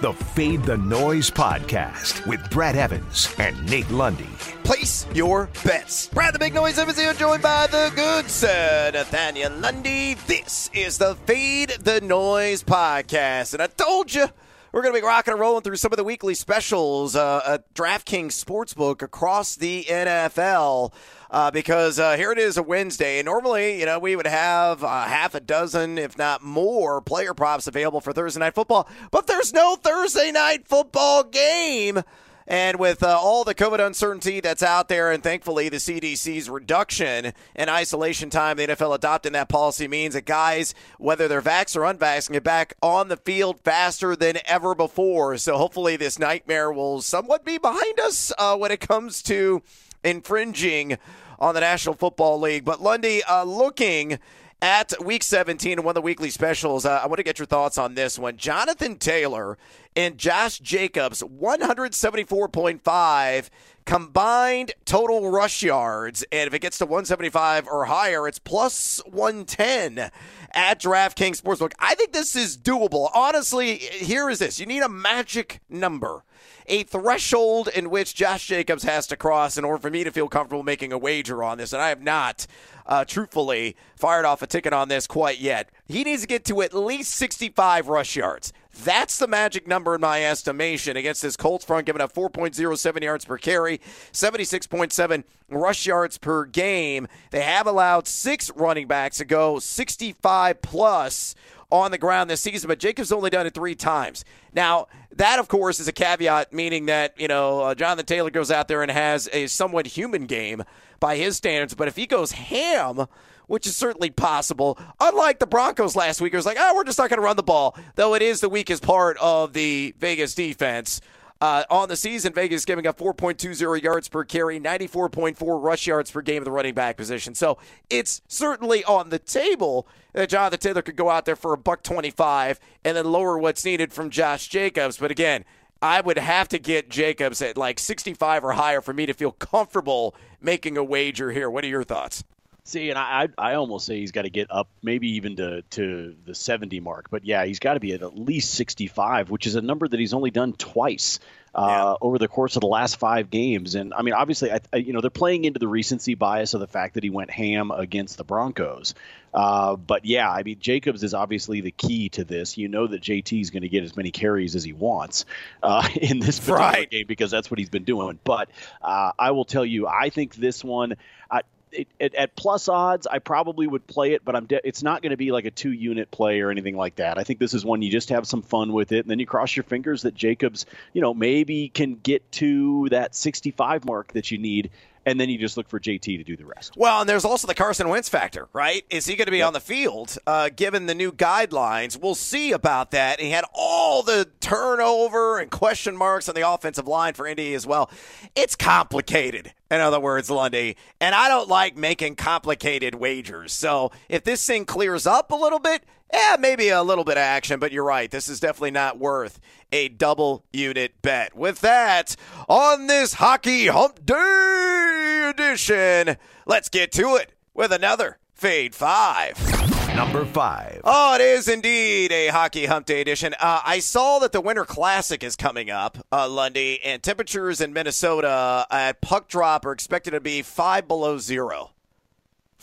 the Fade the Noise podcast with Brad Evans and Nate Lundy. Place your bets. Brad the Big Noise Evans here, joined by the good sir Nathaniel Lundy. This is the Fade the Noise podcast. And I told you we're going to be rocking and rolling through some of the weekly specials uh, at DraftKings Sportsbook across the NFL. Uh, because uh, here it is a Wednesday. And normally, you know, we would have uh, half a dozen, if not more, player props available for Thursday night football. But there's no Thursday night football game. And with uh, all the COVID uncertainty that's out there, and thankfully the CDC's reduction in isolation time, the NFL adopting that policy means that guys, whether they're vaxxed or unvaxxed, can get back on the field faster than ever before. So hopefully this nightmare will somewhat be behind us uh, when it comes to infringing on the National Football League. But Lundy, uh, looking at week 17 and one of the weekly specials, uh, I want to get your thoughts on this one. Jonathan Taylor and Josh Jacobs, 174.5 combined total rush yards. And if it gets to 175 or higher, it's plus 110 at DraftKings Sportsbook. I think this is doable. Honestly, here is this you need a magic number a threshold in which Josh Jacobs has to cross in order for me to feel comfortable making a wager on this. And I have not, uh, truthfully, fired off a ticket on this quite yet. He needs to get to at least 65 rush yards. That's the magic number in my estimation against this Colts front, giving up 4.07 yards per carry, 76.7 rush yards per game. They have allowed six running backs to go 65 plus on the ground this season, but Jacobs only done it three times. Now, that, of course, is a caveat, meaning that, you know, uh, Jonathan Taylor goes out there and has a somewhat human game by his standards, but if he goes ham, which is certainly possible. Unlike the Broncos last week, it was like, oh, we're just not going to run the ball, though it is the weakest part of the Vegas defense. Uh, on the season, Vegas giving up 4.20 yards per carry, 94.4 rush yards per game of the running back position. So it's certainly on the table that Jonathan Taylor could go out there for a buck 25 and then lower what's needed from Josh Jacobs. But again, I would have to get Jacobs at like 65 or higher for me to feel comfortable making a wager here. What are your thoughts? See, and I I almost say he's got to get up, maybe even to to the 70 mark. But yeah, he's got to be at at least 65, which is a number that he's only done twice. Uh, yeah. over the course of the last five games. And I mean, obviously, I, I, you know, they're playing into the recency bias of the fact that he went ham against the Broncos. Uh, but yeah, I mean, Jacobs is obviously the key to this. You know that JT is going to get as many carries as he wants uh, in this particular right. game because that's what he's been doing. But uh, I will tell you, I think this one. I, it, it, at plus odds, I probably would play it, but I'm de- it's not going to be like a two unit play or anything like that. I think this is one you just have some fun with it, and then you cross your fingers that Jacobs, you know, maybe can get to that 65 mark that you need and then you just look for JT to do the rest. Well, and there's also the Carson Wentz factor, right? Is he going to be yep. on the field uh, given the new guidelines? We'll see about that. He had all the turnover and question marks on the offensive line for Indy as well. It's complicated, in other words, Lundy, and I don't like making complicated wagers. So if this thing clears up a little bit, yeah, maybe a little bit of action, but you're right. This is definitely not worth a double unit bet. With that, on this Hockey Hump Day edition, let's get to it with another Fade 5. Number five. Oh, it is indeed a Hockey Hump Day edition. Uh, I saw that the Winter Classic is coming up, uh, Lundy, and temperatures in Minnesota at puck drop are expected to be five below zero.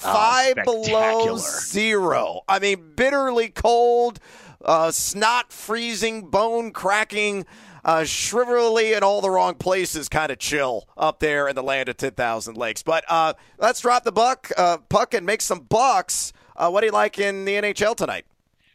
Oh, five oh, below zero. I mean, bitterly cold, uh, snot freezing, bone cracking, uh, shrivelly in all the wrong places, kind of chill up there in the land of 10,000 lakes. But uh, let's drop the buck, uh, puck and make some bucks. Uh, what do you like in the NHL tonight?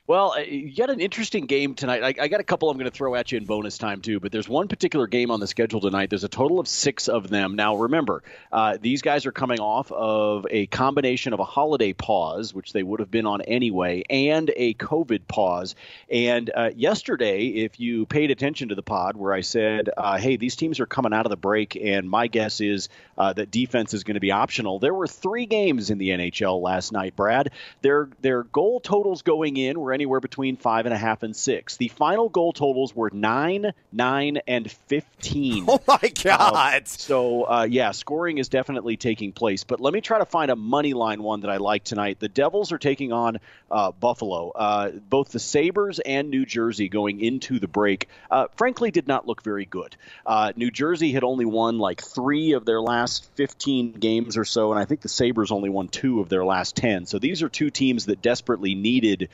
Well, uh, you got an interesting game tonight. I, I got a couple I'm going to throw at you in bonus time, too, but there's one particular game on the schedule tonight. There's a total of six of them. Now, remember, uh, these guys are coming off of a combination of a holiday pause, which they would have been on anyway, and a COVID pause. And uh, yesterday, if you paid attention to the pod where I said, uh, hey, these teams are coming out of the break, and my guess is uh, that defense is going to be optional, there were three games in the NHL last night, Brad. Their, their goal totals going in were anywhere between five and a half and six. The final goal totals were nine, nine, and 15. Oh, my God. Um, so, uh, yeah, scoring is definitely taking place. But let me try to find a money line one that I like tonight. The Devils are taking on uh, Buffalo. Uh, both the Sabres and New Jersey going into the break, uh, frankly, did not look very good. Uh, New Jersey had only won like three of their last 15 games or so, and I think the Sabres only won two of their last 10. So these are two teams that desperately needed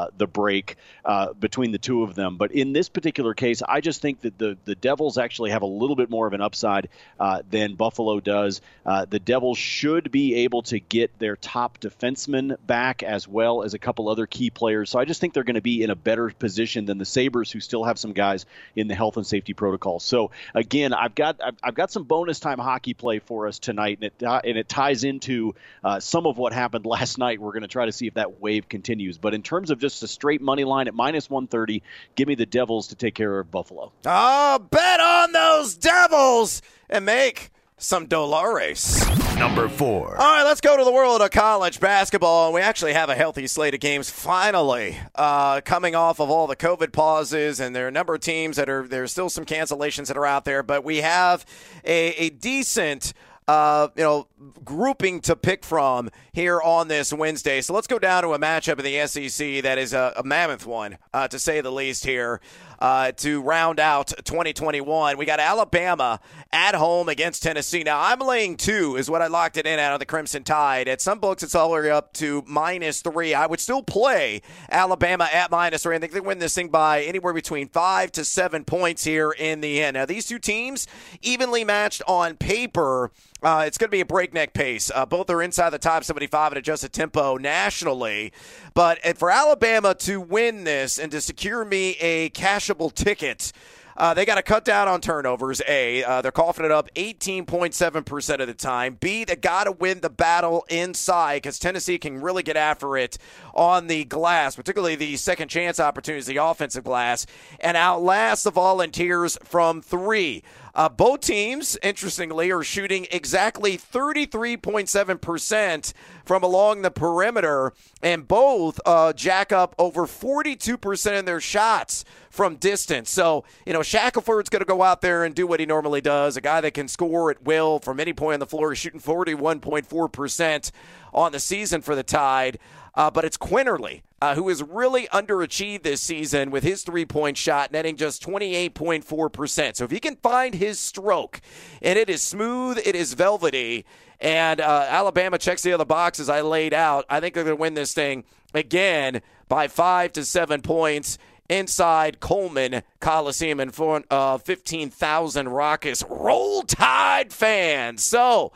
uh, the break uh, between the two of them. But in this particular case, I just think that the, the Devils actually have a little bit more of an upside uh, than Buffalo does. Uh, the Devils should be able to get their top defenseman back as well as a couple other key players. So I just think they're going to be in a better position than the Sabres, who still have some guys in the health and safety protocols. So again, I've got I've, I've got some bonus time hockey play for us tonight, and it uh, and it ties into some of what happened last night. We're going to try to see if that wave continues. But in terms of just a straight money line at minus 130, give me the Devils to take care of Buffalo. Oh, bet on those Devils and make some dollars. Number four. All right, let's go to the world of college basketball. And we actually have a healthy slate of games finally uh, coming off of all the COVID pauses. And there are a number of teams that are, there's still some cancellations that are out there, but we have a, a decent uh, you know, grouping to pick from here on this Wednesday. So let's go down to a matchup in the SEC that is a, a mammoth one, uh, to say the least here uh, to round out 2021. We got Alabama at home against Tennessee. Now, I'm laying two, is what I locked it in out of the Crimson Tide. At some books, it's all the way up to minus three. I would still play Alabama at minus three. I think they win this thing by anywhere between five to seven points here in the end. Now, these two teams evenly matched on paper. Uh, it's going to be a breakneck pace. Uh, both are inside the top 75 at adjusted tempo nationally. But for Alabama to win this and to secure me a cashable ticket, uh, they got to cut down on turnovers. A, uh, they're coughing it up 18.7% of the time. B, they got to win the battle inside because Tennessee can really get after it on the glass, particularly the second chance opportunities, the offensive glass, and outlast the Volunteers from three. Uh, both teams, interestingly, are shooting exactly 33.7% from along the perimeter, and both uh, jack up over 42% of their shots from distance. So, you know, Shackelford's going to go out there and do what he normally does. A guy that can score at will from any point on the floor. Shooting 41.4% on the season for the Tide. Uh, but it's Quinerly, uh, who has really underachieved this season with his three point shot, netting just 28.4%. So if he can find his stroke, and it is smooth, it is velvety, and uh, Alabama checks the other boxes I laid out, I think they're going to win this thing again by five to seven points inside Coleman Coliseum in front of 15,000 raucous Roll Tide fans. So,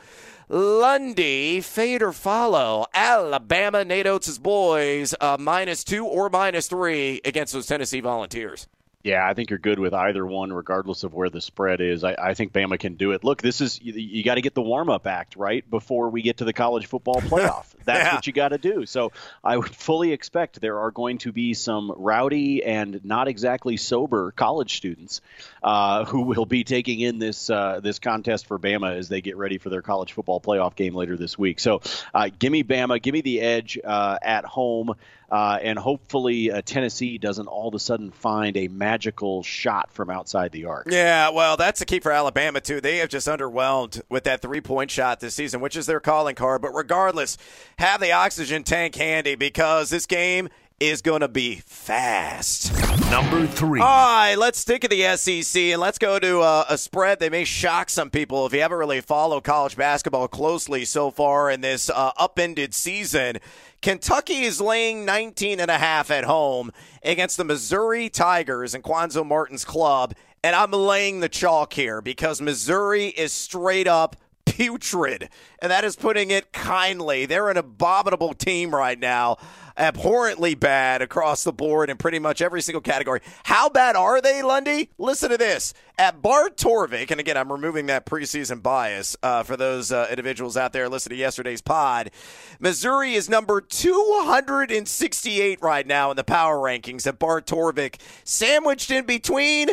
Lundy, fade or follow. Alabama, Nate Oats' boys, uh, minus two or minus three against those Tennessee Volunteers. Yeah, I think you're good with either one, regardless of where the spread is. I, I think Bama can do it. Look, this is you, you got to get the warm up act right before we get to the college football playoff. That's yeah. what you got to do. So I would fully expect there are going to be some rowdy and not exactly sober college students uh, who will be taking in this uh, this contest for Bama as they get ready for their college football playoff game later this week. So uh, give me Bama, give me the edge uh, at home. Uh, and hopefully uh, Tennessee doesn't all of a sudden find a magical shot from outside the arc. Yeah, well, that's the key for Alabama too. They have just underwhelmed with that three-point shot this season, which is their calling card. But regardless, have the oxygen tank handy because this game is going to be fast. Number three. All right, let's stick to the SEC and let's go to a, a, spread that may shock some people if you haven't really followed college basketball closely so far in this uh, upended season. Kentucky is laying 19 and a half at home against the Missouri Tigers and Cuonzo Martin's club. And I'm laying the chalk here because Missouri is straight up putrid. And that is putting it kindly. They're an abominable team right now abhorrently bad across the board in pretty much every single category. How bad are they, Lundy? Listen to this. At Bart Torvik, and again, I'm removing that preseason bias uh, for those uh, individuals out there listening to yesterday's pod. Missouri is number 268 right now in the power rankings at Bart Torvik, sandwiched in between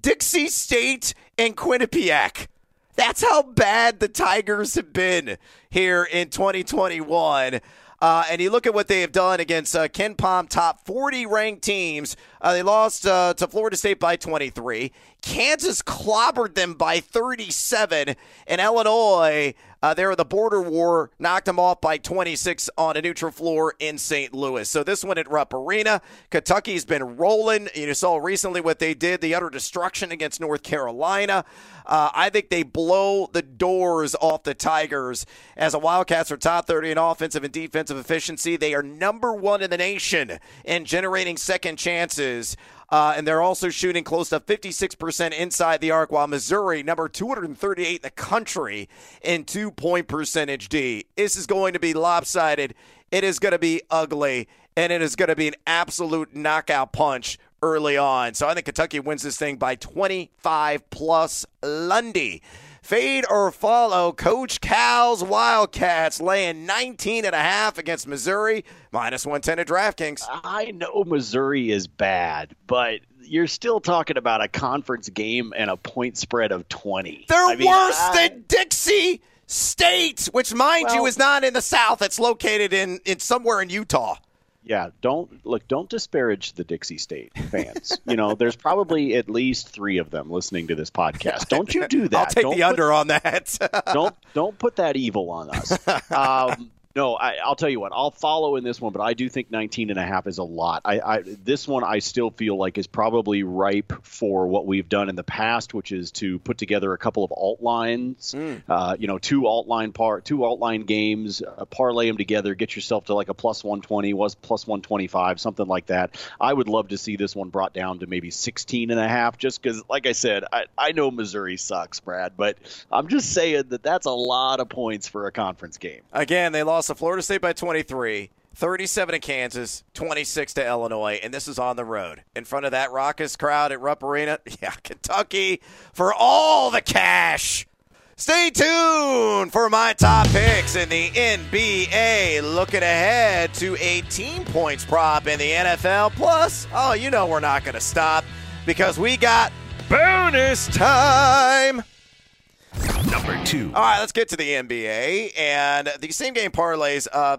Dixie State and Quinnipiac. That's how bad the Tigers have been here in 2021. Uh, and you look at what they have done against uh, Palm, top 40 ranked teams. Uh, they lost uh, to Florida State by 23. Kansas clobbered them by 37. And Illinois, uh, there the border war, knocked them off by 26 on a neutral floor in St. Louis. So this one at Rupp Arena. Kentucky's been rolling. You saw recently what they did, the utter destruction against North Carolina. Uh, I think they blow the doors off the Tigers as the Wildcats are top 30 in offensive and defensive efficiency. They are number one in the nation in generating second chances. Uh, and they're also shooting close to 56% inside the arc, while Missouri, number 238 in the country in two point percentage D. This is going to be lopsided. It is going to be ugly, and it is going to be an absolute knockout punch early on. So I think Kentucky wins this thing by 25 plus Lundy. Fade or follow Coach Cal's Wildcats laying 19 and a half against Missouri, minus 110 at DraftKings. I know Missouri is bad, but you're still talking about a conference game and a point spread of 20. They're I mean, worse I- than Dixie State, which mind you is not in the South. It's located in, in somewhere in Utah. Yeah, don't look. Don't disparage the Dixie State fans. you know, there's probably at least three of them listening to this podcast. Don't you do that? I'll take Don't the put- under on that. don't don't put that evil on us. Um, no, I, I'll tell you what. I'll follow in this one, but I do think 19 and a half is a lot. I, I this one I still feel like is probably ripe for what we've done in the past, which is to put together a couple of alt lines. Uh, you know, two alt line par two alt line games, uh, parlay them together, get yourself to like a plus 120, was plus 125, something like that. I would love to see this one brought down to maybe 16 and a half, just because, like I said, I, I know Missouri sucks, Brad, but I'm just saying that that's a lot of points for a conference game. Again, they lost to Florida State by 23, 37 to Kansas, 26 to Illinois, and this is on the road. In front of that raucous crowd at Rupp Arena, yeah, Kentucky for all the cash. Stay tuned for my top picks in the NBA. Looking ahead to 18 points prop in the NFL. Plus, oh, you know we're not going to stop because we got bonus time. Number two. All right, let's get to the NBA and the same game parlays. Uh,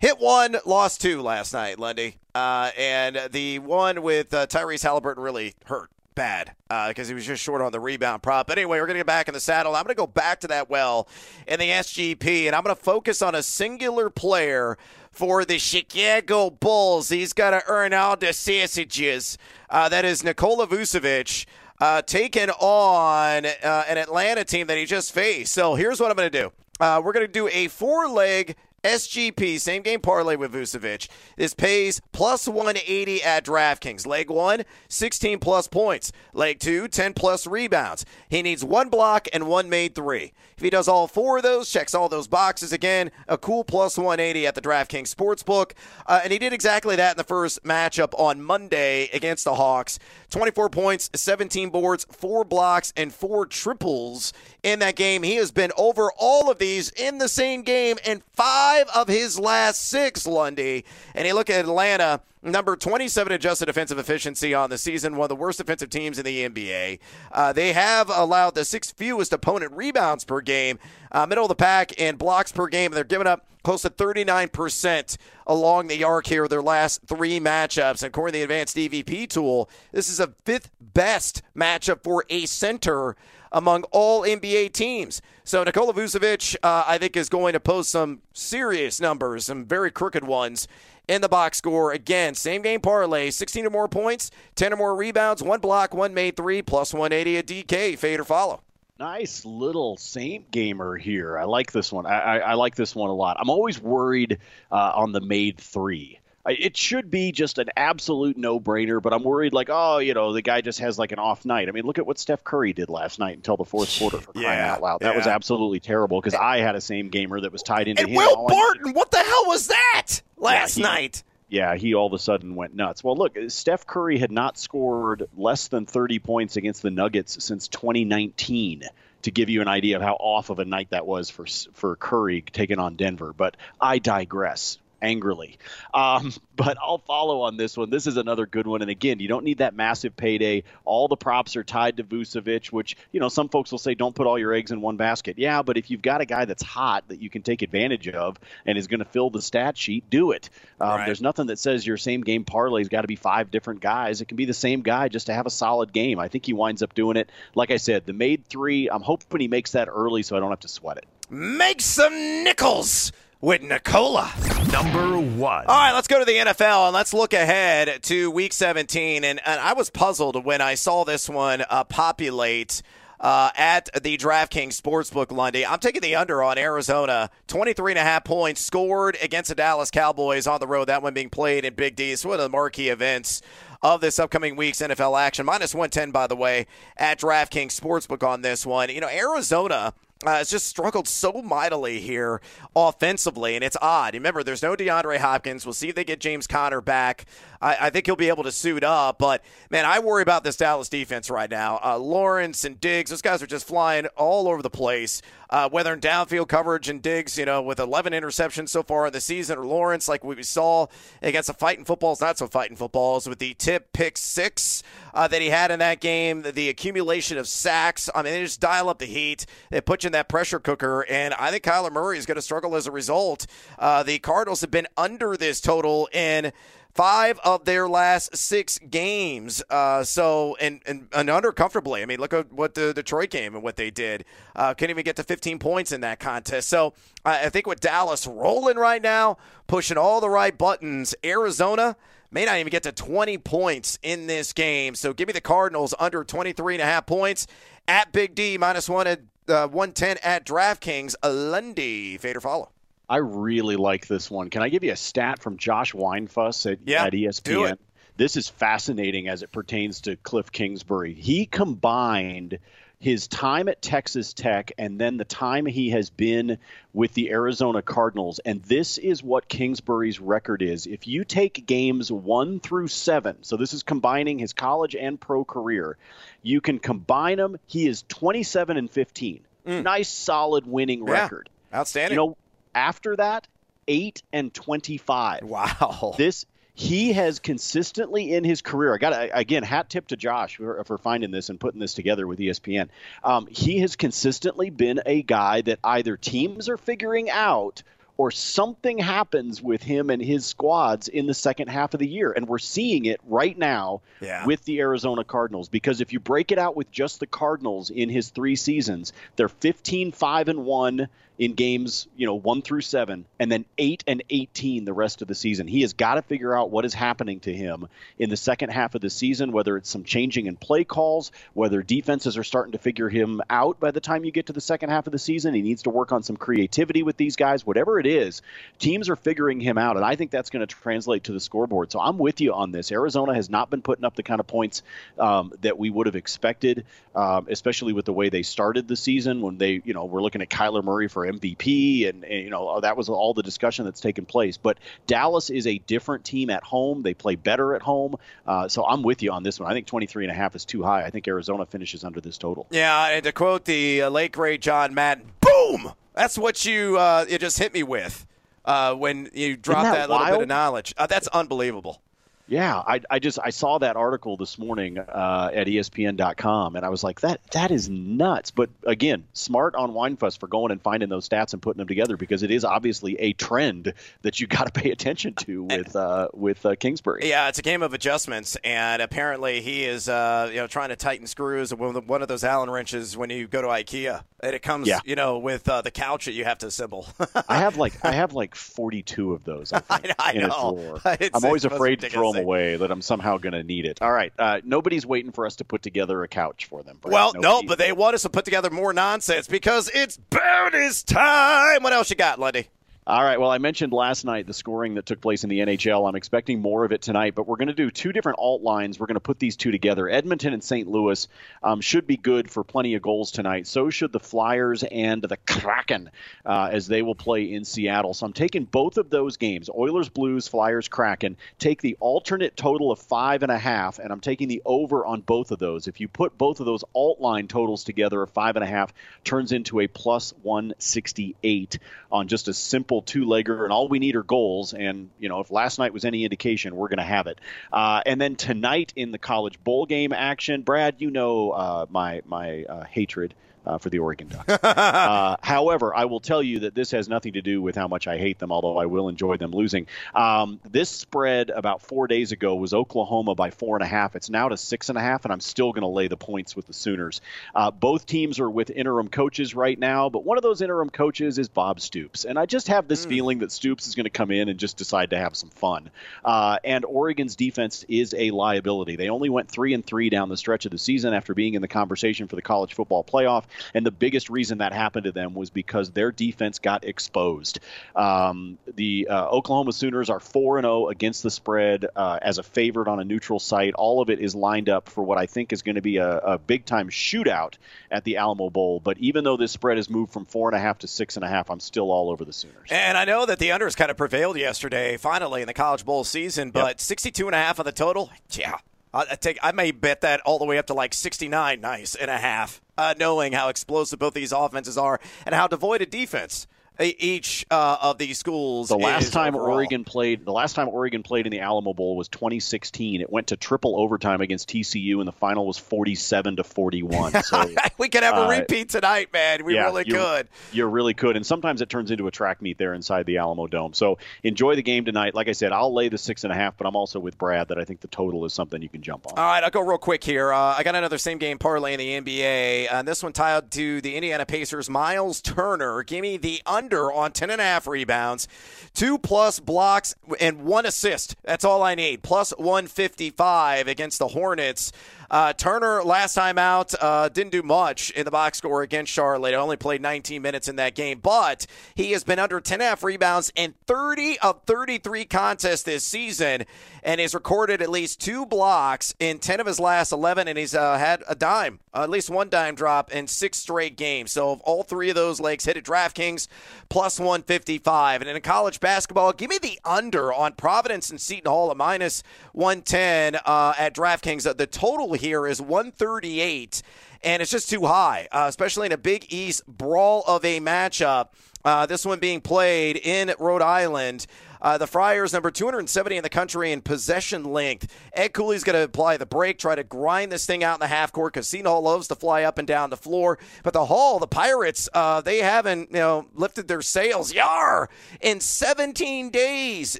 hit one, lost two last night, Lundy, uh, and the one with uh, Tyrese Halliburton really hurt bad because he was just short on the rebound prop. But anyway, we're going to get back in the saddle. I'm going to go back to that well in the SGP, and I'm going to focus on a singular player for the Chicago Bulls. He's got to earn all the sausages. Uh, that is Nikola Vucevic. Uh, taking on uh, an Atlanta team that he just faced. So here's what I'm going to do. Uh, we're going to do a four leg SGP, same game parlay with Vucevic. This pays plus 180 at DraftKings. Leg one, 16 plus points. Leg two, 10 plus rebounds. He needs one block and one made three. If he does all four of those, checks all those boxes again, a cool plus 180 at the DraftKings Sportsbook. Uh, and he did exactly that in the first matchup on Monday against the Hawks. 24 points, 17 boards, four blocks, and four triples in that game. He has been over all of these in the same game in five of his last six, Lundy. And you look at Atlanta, number 27 adjusted defensive efficiency on the season, one of the worst defensive teams in the NBA. Uh, they have allowed the sixth fewest opponent rebounds per game, uh, middle of the pack, and blocks per game. They're giving up close to 39% along the arc here, their last three matchups. And according to the advanced DVP tool, this is a fifth best matchup for a center among all NBA teams. So Nikola Vucevic, uh, I think, is going to post some serious numbers, some very crooked ones in the box score. Again, same game parlay, 16 or more points, 10 or more rebounds, one block, one made three, plus 180 at DK. Fade or follow. Nice little same gamer here. I like this one. I, I, I like this one a lot. I'm always worried uh, on the made three. I, it should be just an absolute no-brainer, but I'm worried like, oh, you know, the guy just has like an off night. I mean, look at what Steph Curry did last night until the fourth quarter. For crying Yeah, out loud, that was absolutely terrible because I had a same gamer that was tied into And him. Will Barton, what the hell was that last he- night? yeah, he all of a sudden went nuts. Well, look, Steph Curry had not scored less than 30 points against the Nuggets since 2019. To give you an idea of how off of a night that was for for Curry taking on Denver, but I digress. Angrily. Um, but I'll follow on this one. This is another good one. And again, you don't need that massive payday. All the props are tied to Vucevic, which, you know, some folks will say don't put all your eggs in one basket. Yeah, but if you've got a guy that's hot that you can take advantage of and is going to fill the stat sheet, do it. Um, right. There's nothing that says your same game parlay's got to be five different guys. It can be the same guy just to have a solid game. I think he winds up doing it. Like I said, the made three, I'm hoping he makes that early so I don't have to sweat it. Make some nickels with Nikola. Number one. All right, let's go to the NFL and let's look ahead to Week 17. And, and I was puzzled when I saw this one uh, populate. Uh, at the DraftKings Sportsbook, Lundy. I'm taking the under on Arizona. 23 and a half points scored against the Dallas Cowboys on the road. That one being played in Big D. It's one of the marquee events of this upcoming week's NFL action. Minus 110, by the way, at DraftKings Sportsbook on this one. You know, Arizona – uh, has just struggled so mightily here offensively, and it's odd. Remember, there's no DeAndre Hopkins. We'll see if they get James Conner back. I, I think he'll be able to suit up, but man, I worry about this Dallas defense right now. Uh, Lawrence and Diggs, those guys are just flying all over the place. Uh, whether in downfield coverage and Diggs, you know, with 11 interceptions so far in the season, or Lawrence, like we saw against the fighting footballs, not so fighting footballs, with the tip pick six uh, that he had in that game, the, the, accumulation of sacks. I mean, they just dial up the heat. They put you in that pressure cooker, and I think Kyler Murray is going to struggle as a result. Uh, the Cardinals have been under this total in five of their last six games. Uh, so and, and, and under comfortably. I mean, look at what the Detroit game and what they did. Uh, couldn't even get to 15 points in that contest. So uh, I think with Dallas rolling right now, pushing all the right buttons, Arizona may not even get to 20 points in this game. So give me the Cardinals under 23 and a half points at Big D minus one at uh, 110 at DraftKings. Lundy, fade or follow. I really like this one. Can I give you a stat from Josh Weinfuss at, yeah, at ESPN? This is fascinating as it pertains to Cliff Kingsbury. He combined his time at Texas Tech and then the time he has been with the Arizona Cardinals. And this is what Kingsbury's record is. If you take games one through seven, so this is combining his college and pro career, you can combine them. He is 27 and 15. Mm. Nice, solid winning yeah. record. Outstanding. You know, after that, 8 and 25. Wow. This he has consistently in his career. I got again hat tip to Josh for, for, finding this and putting this together with ESPN. Um, he has consistently been a guy that either teams are figuring out or something happens with him and his squads in the second half of the year. And we're seeing it right now yeah. with the Arizona Cardinals because if you break it out with just the Cardinals in his three seasons, they're 15 5 and 1 in games, you know, 1 through 7 and then 8 and 18 the rest of the season. He has got to figure out what is happening to him in the second half of the season, whether it's some changing in play calls, whether defenses are starting to figure him out by the time you get to the second half of the season. He needs to work on some creativity with these guys, whatever it is. Teams are figuring him out, and I think that's going to translate to the scoreboard. So I'm with you on this. Arizona has not been putting up the kind of points um, that we would have expected, um, especially with the way they started the season when they, you know, we're looking at Kyler Murray for MVP, and, and you know that was all the discussion that's taken place. But Dallas is a different team at home. They play better at home. Uh, so I'm with you on this one. I think 23 and a half is too high. I think Arizona finishes under this total. Yeah, and to quote the uh, late great John Madden, boom. That's what you uh, you just hit me with uh, when you drop that, that, little bit of knowledge. Uh, that's unbelievable. Yeah, I, I just I saw that article this morning uh, at ESPN.com, and I was like, that that is nuts. But again, smart on Weinfuss for going and finding those stats and putting them together because it is obviously a trend that you got to pay attention to with uh, with uh, Kingsbury. Yeah, it's a game of adjustments, and apparently he is uh, you know trying to tighten screws with one of those Allen wrenches when you go to IKEA, and it comes yeah. you know with uh, the couch that you have to assemble. I have like I have like forty two of those. I, think, I, know. I'm always afraid to throw them away that I'm somehow going to need it. All right, uh, nobody's waiting for us to put together a couch for them. Brad. Well, no, but they want us to put together more nonsense because it's bonus time. What else you got, Lundy? All right. Well, I mentioned last night the scoring that took place in the NHL. I'm expecting more of it tonight, but we're going to do two different alt lines. We're going to put these two together. Edmonton and St. Louis um, should be good for plenty of goals tonight. So should the Flyers and the Kraken uh, as they will play in Seattle. So I'm taking both of those games Oilers, Blues, Flyers, Kraken. Take the alternate total of five and a half, and I'm taking the over on both of those. If you put both of those alt line totals together, five and a half turns into a plus 168 on just a simple typical two-legger, and all we need are goals. And you know, if last night was any indication, we're going to have it. Uh, and then tonight in the college bowl game action, Brad, you know uh, my my uh, hatred uh, for the Oregon Ducks. uh, however, I will tell you that this has nothing to do with how much I hate them, although I will enjoy them losing. Um, this spread about four days ago was Oklahoma by four and a half. It's now to six and a half, and I'm still going to lay the points with the Sooners. Uh, both teams are with interim coaches right now, but one of those interim coaches is Bob Stoops, and I just have this mm. feeling that Stoops is going to come in and just decide to have some fun. Uh, and Oregon's defense is a liability. They only went three and three down the stretch of the season after being in the conversation for the college football playoff. And the biggest reason that happened to them was because their defense got exposed. Um, the uh, Oklahoma Sooners are 4 0 against the spread uh, as a favorite on a neutral site. All of it is lined up for what I think is going to be a, a big time shootout at the Alamo Bowl. But even though this spread has moved from 4.5 to 6.5, I'm still all over the Sooners. And I know that the unders kind of prevailed yesterday, finally, in the College Bowl season, but yep. 62 and a half on the total, yeah, I take I may bet that all the way up to like 69 nice and a half, uh, knowing how explosive both these offenses are and how devoid of defense each uh, of these schools. The last time overall. Oregon played, the last time Oregon played in the Alamo Bowl was 2016. It went to triple overtime against TCU, and the final was 47 to 41. So we could have a uh, repeat tonight, man. We yeah, really could. You really could, and sometimes it turns into a track meet there inside the Alamo Dome. So enjoy the game tonight. Like I said, I'll lay the six and a half, but I'm also with Brad that I think the total is something you can jump on. All right, I'll go real quick here. Uh, I got another same game parlay in the NBA, and this one tied to the Indiana Pacers. Miles Turner, give me the under on 10 and a half rebounds, two plus blocks, and one assist. That's all I need. Plus 155 against the Hornets. Uh, Turner, last time out, uh, didn't do much in the box score against Charlotte. Only played 19 minutes in that game, but he has been under 10 half rebounds in 30 of 33 contests this season and has recorded at least two blocks in 10 of his last 11, and he's uh, had a dime, at least one dime drop in six straight games. So, if all three of those legs hit at DraftKings, plus 155. And in college basketball, give me the under on Providence and Seton Hall at minus 110 uh, at DraftKings. The total here is 138, and it's just too high, uh, especially in a Big East brawl of a matchup. Uh, this one being played in Rhode Island. Uh, the Friars, number 270 in the country in possession length. Ed Cooley's going to apply the brake, try to grind this thing out in the half court because Seton loves to fly up and down the floor. But the Hall, the Pirates, uh, they haven't you know lifted their sails, yar, in 17 days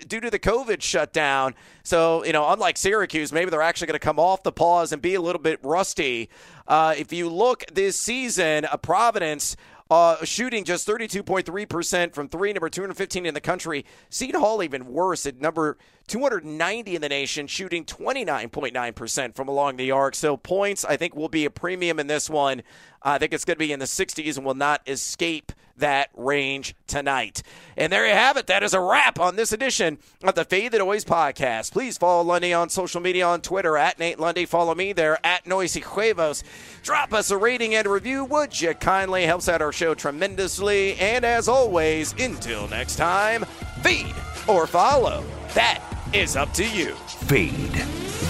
due to the COVID shutdown. So, you know, unlike Syracuse, maybe they're actually going to come off the pause and be a little bit rusty. Uh, if you look this season, a Providence uh, shooting just 32.3% from three, number 215 in the country. Seton Hall even worse at number 290 in the nation, shooting 29.9% from along the arc. So points, I think, will be a premium in this one. I think it's going to be in the 60s and will not escape that range tonight. And there you have it. That is a wrap on this edition of the Fade the Noise podcast. Please follow Lundy on social media on Twitter at Nate Lundy. Follow me there at Noisy Huevos. Drop us a rating and review, would you kindly? Helps out our show tremendously. And as always, until next time, feed or follow. That is up to you. Feed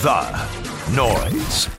the noise.